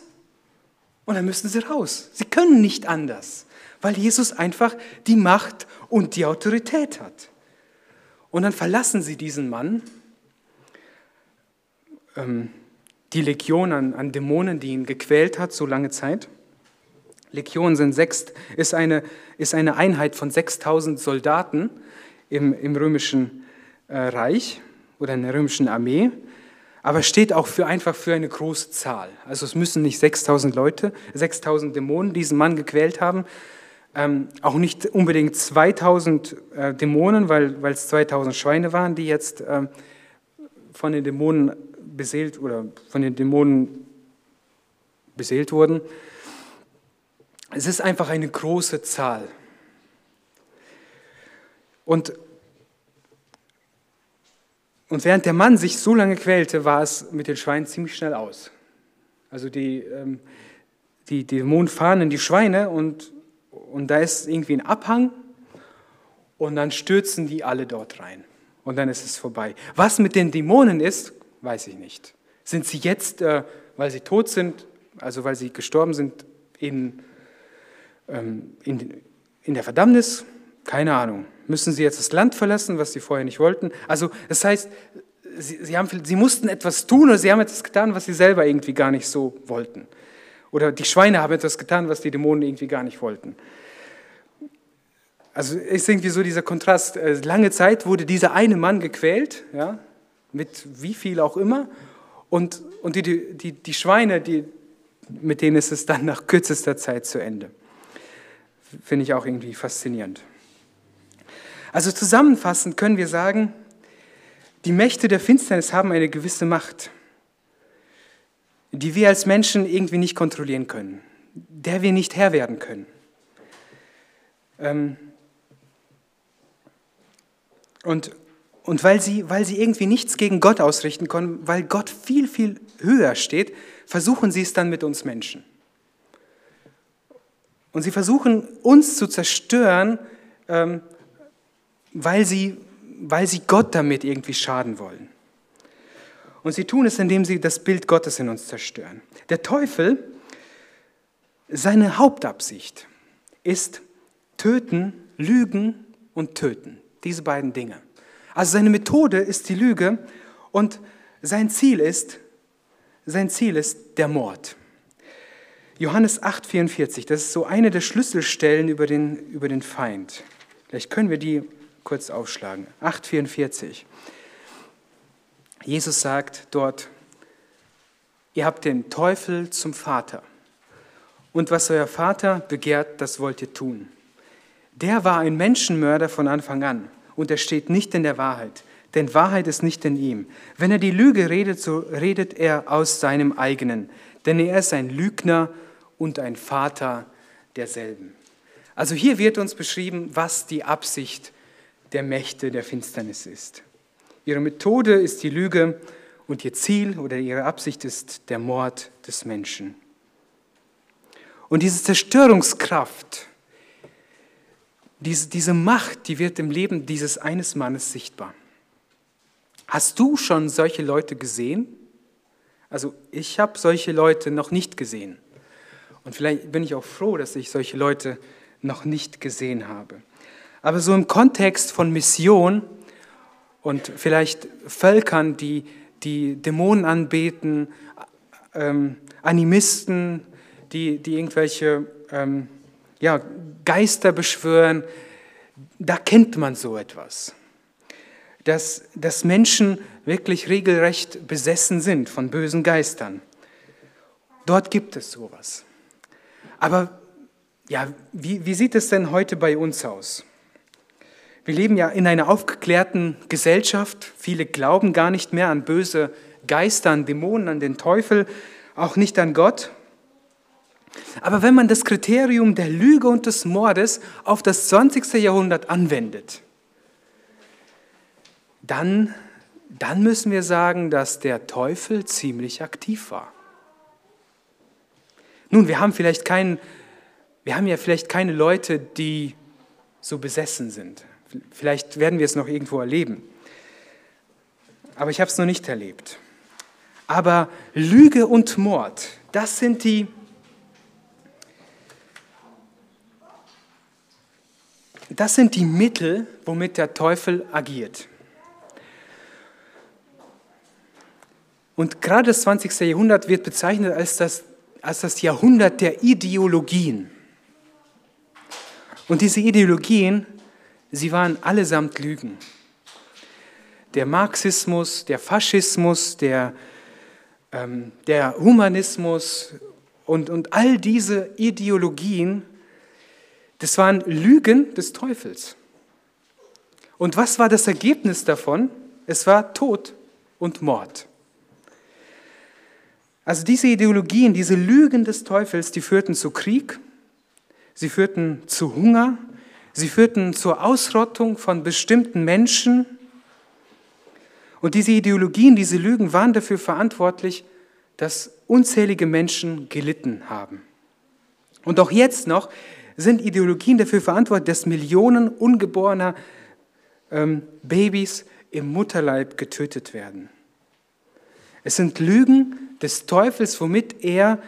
und dann müssen sie raus. Sie können nicht anders, weil Jesus einfach die Macht und die Autorität hat. Und dann verlassen sie diesen Mann. Ähm, die Legion an, an Dämonen, die ihn gequält hat, so lange Zeit. Legion sind sechs, ist, eine, ist eine Einheit von 6000 Soldaten im, im römischen äh, Reich oder in der römischen Armee, aber steht auch für einfach für eine große Zahl. Also es müssen nicht 6000 Leute, 6000 Dämonen diesen Mann gequält haben, ähm, auch nicht unbedingt 2000 äh, Dämonen, weil es 2000 Schweine waren, die jetzt äh, von den Dämonen beseelt oder von den Dämonen beseelt wurden. Es ist einfach eine große Zahl. Und, und während der Mann sich so lange quälte, war es mit den Schweinen ziemlich schnell aus. Also die, ähm, die, die Dämonen fahren in die Schweine und, und da ist irgendwie ein Abhang und dann stürzen die alle dort rein. Und dann ist es vorbei. Was mit den Dämonen ist, weiß ich nicht. Sind sie jetzt, äh, weil sie tot sind, also weil sie gestorben sind, in, ähm, in, in der Verdammnis? Keine Ahnung. Müssen sie jetzt das Land verlassen, was sie vorher nicht wollten? Also das heißt, sie, sie, haben, sie mussten etwas tun oder sie haben etwas getan, was sie selber irgendwie gar nicht so wollten. Oder die Schweine haben etwas getan, was die Dämonen irgendwie gar nicht wollten. Also ist irgendwie so dieser Kontrast. Äh, lange Zeit wurde dieser eine Mann gequält, ja, mit wie viel auch immer. Und, und die, die, die Schweine, die, mit denen ist es dann nach kürzester Zeit zu Ende. Finde ich auch irgendwie faszinierend. Also zusammenfassend können wir sagen, die Mächte der Finsternis haben eine gewisse Macht, die wir als Menschen irgendwie nicht kontrollieren können, der wir nicht Herr werden können. Ähm, und und weil sie, weil sie irgendwie nichts gegen Gott ausrichten können, weil Gott viel, viel höher steht, versuchen sie es dann mit uns Menschen. Und sie versuchen uns zu zerstören, ähm, weil, sie, weil sie Gott damit irgendwie schaden wollen. Und sie tun es, indem sie das Bild Gottes in uns zerstören. Der Teufel, seine Hauptabsicht ist töten, lügen und töten. Diese beiden Dinge. Also seine Methode ist die Lüge und sein Ziel ist, sein Ziel ist der Mord. Johannes 8,44, das ist so eine der Schlüsselstellen über den, über den Feind. Vielleicht können wir die kurz aufschlagen. 8,44. Jesus sagt dort, ihr habt den Teufel zum Vater. Und was euer Vater begehrt, das wollt ihr tun. Der war ein Menschenmörder von Anfang an und er steht nicht in der Wahrheit, denn Wahrheit ist nicht in ihm. Wenn er die Lüge redet, so redet er aus seinem eigenen, denn er ist ein Lügner und ein Vater derselben. Also hier wird uns beschrieben, was die Absicht der Mächte der Finsternis ist. Ihre Methode ist die Lüge und ihr Ziel oder ihre Absicht ist der Mord des Menschen. Und diese Zerstörungskraft, diese, diese Macht, die wird im Leben dieses eines Mannes sichtbar. Hast du schon solche Leute gesehen? Also ich habe solche Leute noch nicht gesehen. Und vielleicht bin ich auch froh, dass ich solche Leute noch nicht gesehen habe. Aber so im Kontext von Mission und vielleicht Völkern, die, die Dämonen anbeten, ähm, Animisten, die, die irgendwelche ähm, ja, Geister beschwören, da kennt man so etwas. Dass, dass Menschen wirklich regelrecht besessen sind von bösen Geistern. Dort gibt es sowas. Aber ja, wie, wie sieht es denn heute bei uns aus? Wir leben ja in einer aufgeklärten Gesellschaft. Viele glauben gar nicht mehr an böse Geister, an Dämonen, an den Teufel, auch nicht an Gott. Aber wenn man das Kriterium der Lüge und des Mordes auf das 20. Jahrhundert anwendet, dann, dann müssen wir sagen, dass der Teufel ziemlich aktiv war. Nun, wir haben vielleicht keinen, wir haben ja vielleicht keine Leute, die so besessen sind. Vielleicht werden wir es noch irgendwo erleben. Aber ich habe es noch nicht erlebt. Aber Lüge und Mord, das sind die Das sind die Mittel, womit der Teufel agiert. Und gerade das 20. Jahrhundert wird bezeichnet als das, als das Jahrhundert der Ideologien. Und diese Ideologien, sie waren allesamt Lügen. Der Marxismus, der Faschismus, der, ähm, der Humanismus und, und all diese Ideologien das waren Lügen des Teufels. Und was war das Ergebnis davon? Es war Tod und Mord. Also diese Ideologien, diese Lügen des Teufels, die führten zu Krieg, sie führten zu Hunger, sie führten zur Ausrottung von bestimmten Menschen. Und diese Ideologien, diese Lügen waren dafür verantwortlich, dass unzählige Menschen gelitten haben. Und auch jetzt noch sind Ideologien dafür verantwortlich, dass Millionen ungeborener ähm, Babys im Mutterleib getötet werden. Es sind Lügen des Teufels, womit er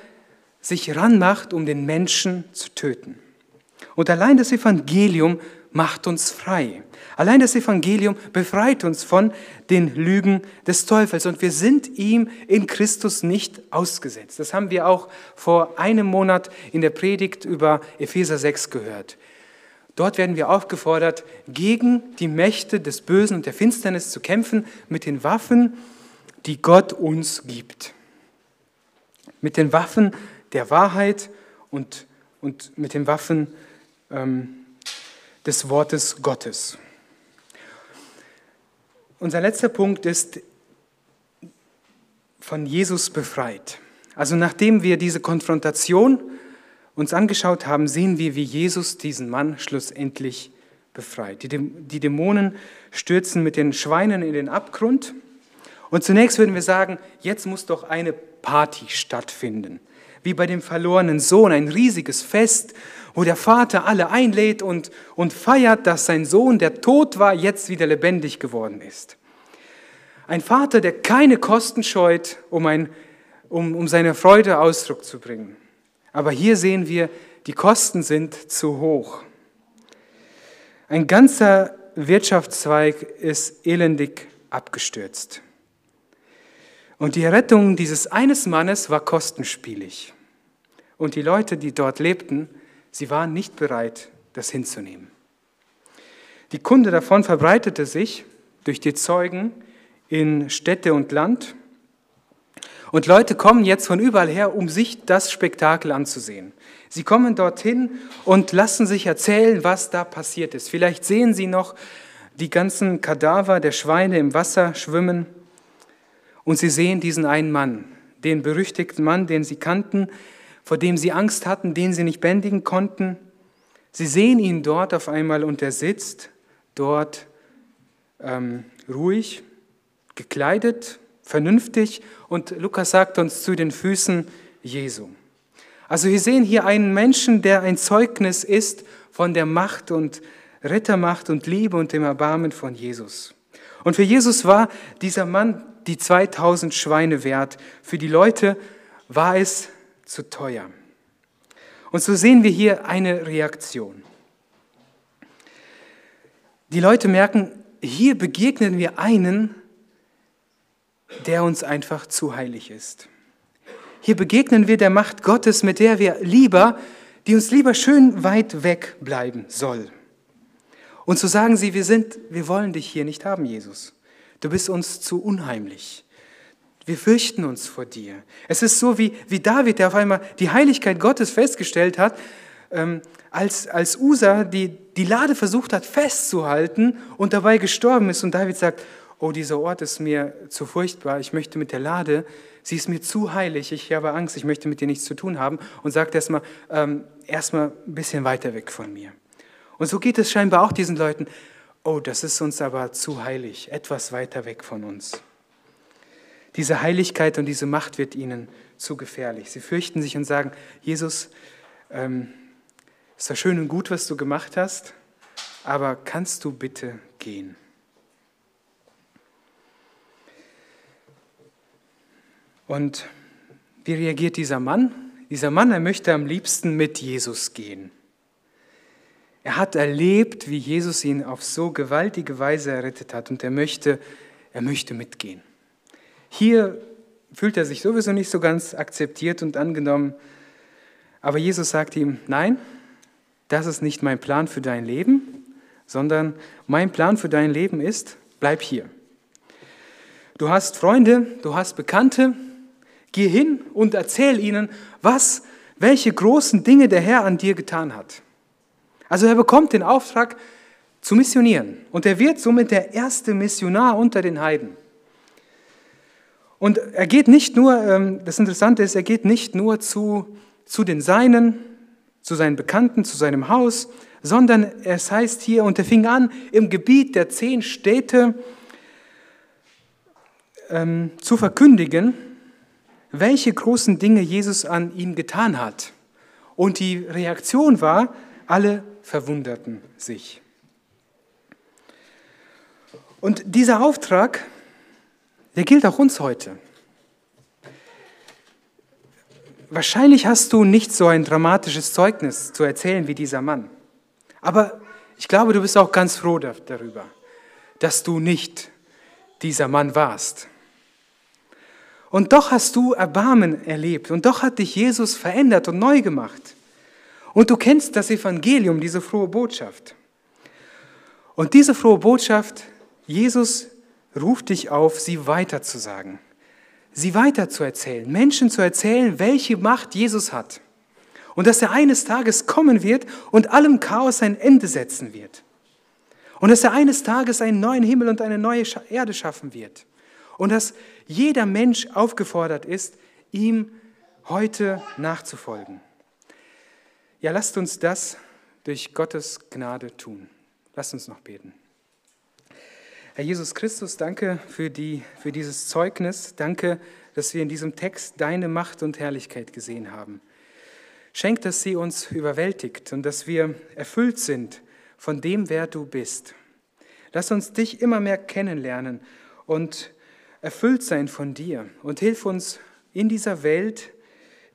sich ranmacht, um den Menschen zu töten. Und allein das Evangelium macht uns frei. Allein das Evangelium befreit uns von den Lügen des Teufels und wir sind ihm in Christus nicht ausgesetzt. Das haben wir auch vor einem Monat in der Predigt über Epheser 6 gehört. Dort werden wir aufgefordert, gegen die Mächte des Bösen und der Finsternis zu kämpfen mit den Waffen, die Gott uns gibt. Mit den Waffen der Wahrheit und, und mit den Waffen ähm, des Wortes Gottes. Unser letzter Punkt ist von Jesus befreit. Also nachdem wir diese Konfrontation uns angeschaut haben, sehen wir, wie Jesus diesen Mann schlussendlich befreit. Die Dämonen stürzen mit den Schweinen in den Abgrund. Und zunächst würden wir sagen, jetzt muss doch eine Party stattfinden. Wie bei dem verlorenen Sohn, ein riesiges Fest, wo der Vater alle einlädt und, und feiert, dass sein Sohn, der tot war, jetzt wieder lebendig geworden ist. Ein Vater, der keine Kosten scheut, um, ein, um, um seine Freude Ausdruck zu bringen. Aber hier sehen wir, die Kosten sind zu hoch. Ein ganzer Wirtschaftszweig ist elendig abgestürzt. Und die Rettung dieses eines Mannes war kostenspielig. Und die Leute, die dort lebten, Sie waren nicht bereit, das hinzunehmen. Die Kunde davon verbreitete sich durch die Zeugen in Städte und Land. Und Leute kommen jetzt von überall her, um sich das Spektakel anzusehen. Sie kommen dorthin und lassen sich erzählen, was da passiert ist. Vielleicht sehen sie noch die ganzen Kadaver der Schweine im Wasser schwimmen und sie sehen diesen einen Mann, den berüchtigten Mann, den sie kannten, vor dem sie Angst hatten, den sie nicht bändigen konnten. Sie sehen ihn dort auf einmal und er sitzt dort ähm, ruhig, gekleidet, vernünftig und Lukas sagt uns zu den Füßen Jesu. Also wir sehen hier einen Menschen, der ein Zeugnis ist von der Macht und Rettermacht und Liebe und dem Erbarmen von Jesus. Und für Jesus war dieser Mann die 2000 Schweine wert. Für die Leute war es zu teuer. Und so sehen wir hier eine Reaktion. Die Leute merken, hier begegnen wir einen, der uns einfach zu heilig ist. Hier begegnen wir der Macht Gottes, mit der wir lieber, die uns lieber schön weit weg bleiben soll. Und so sagen sie, wir sind, wir wollen dich hier nicht haben, Jesus. Du bist uns zu unheimlich. Wir fürchten uns vor dir. Es ist so wie, wie David, der auf einmal die Heiligkeit Gottes festgestellt hat, ähm, als, als Usa die, die Lade versucht hat festzuhalten und dabei gestorben ist. Und David sagt, oh, dieser Ort ist mir zu furchtbar, ich möchte mit der Lade, sie ist mir zu heilig, ich habe Angst, ich möchte mit dir nichts zu tun haben. Und sagt erstmal, ähm, erstmal ein bisschen weiter weg von mir. Und so geht es scheinbar auch diesen Leuten, oh, das ist uns aber zu heilig, etwas weiter weg von uns. Diese Heiligkeit und diese Macht wird ihnen zu gefährlich. Sie fürchten sich und sagen, Jesus, ähm, ist ja schön und gut, was du gemacht hast, aber kannst du bitte gehen? Und wie reagiert dieser Mann? Dieser Mann, er möchte am liebsten mit Jesus gehen. Er hat erlebt, wie Jesus ihn auf so gewaltige Weise errettet hat und er möchte, er möchte mitgehen. Hier fühlt er sich sowieso nicht so ganz akzeptiert und angenommen, aber Jesus sagt ihm, nein, das ist nicht mein Plan für dein Leben, sondern mein Plan für dein Leben ist, bleib hier. Du hast Freunde, du hast Bekannte, geh hin und erzähl ihnen, was, welche großen Dinge der Herr an dir getan hat. Also er bekommt den Auftrag zu missionieren und er wird somit der erste Missionar unter den Heiden. Und er geht nicht nur, ähm, das Interessante ist, er geht nicht nur zu, zu den Seinen, zu seinen Bekannten, zu seinem Haus, sondern es heißt hier, und er fing an, im Gebiet der zehn Städte ähm, zu verkündigen, welche großen Dinge Jesus an ihm getan hat. Und die Reaktion war, alle verwunderten sich. Und dieser Auftrag, der gilt auch uns heute. Wahrscheinlich hast du nicht so ein dramatisches Zeugnis zu erzählen wie dieser Mann. Aber ich glaube, du bist auch ganz froh darüber, dass du nicht dieser Mann warst. Und doch hast du Erbarmen erlebt und doch hat dich Jesus verändert und neu gemacht. Und du kennst das Evangelium, diese frohe Botschaft. Und diese frohe Botschaft, Jesus ruft dich auf, sie weiterzusagen sie weiterzuerzählen, Menschen zu erzählen, welche Macht Jesus hat. Und dass er eines Tages kommen wird und allem Chaos ein Ende setzen wird. Und dass er eines Tages einen neuen Himmel und eine neue Erde schaffen wird. Und dass jeder Mensch aufgefordert ist, ihm heute nachzufolgen. Ja, lasst uns das durch Gottes Gnade tun. Lasst uns noch beten. Herr Jesus Christus, danke für, die, für dieses Zeugnis. Danke, dass wir in diesem Text deine Macht und Herrlichkeit gesehen haben. Schenk, dass sie uns überwältigt und dass wir erfüllt sind von dem, wer du bist. Lass uns dich immer mehr kennenlernen und erfüllt sein von dir. Und hilf uns in dieser Welt,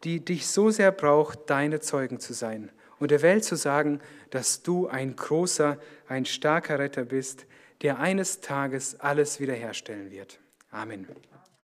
die dich so sehr braucht, deine Zeugen zu sein. Und der Welt zu sagen, dass du ein großer, ein starker Retter bist, der eines Tages alles wiederherstellen wird. Amen.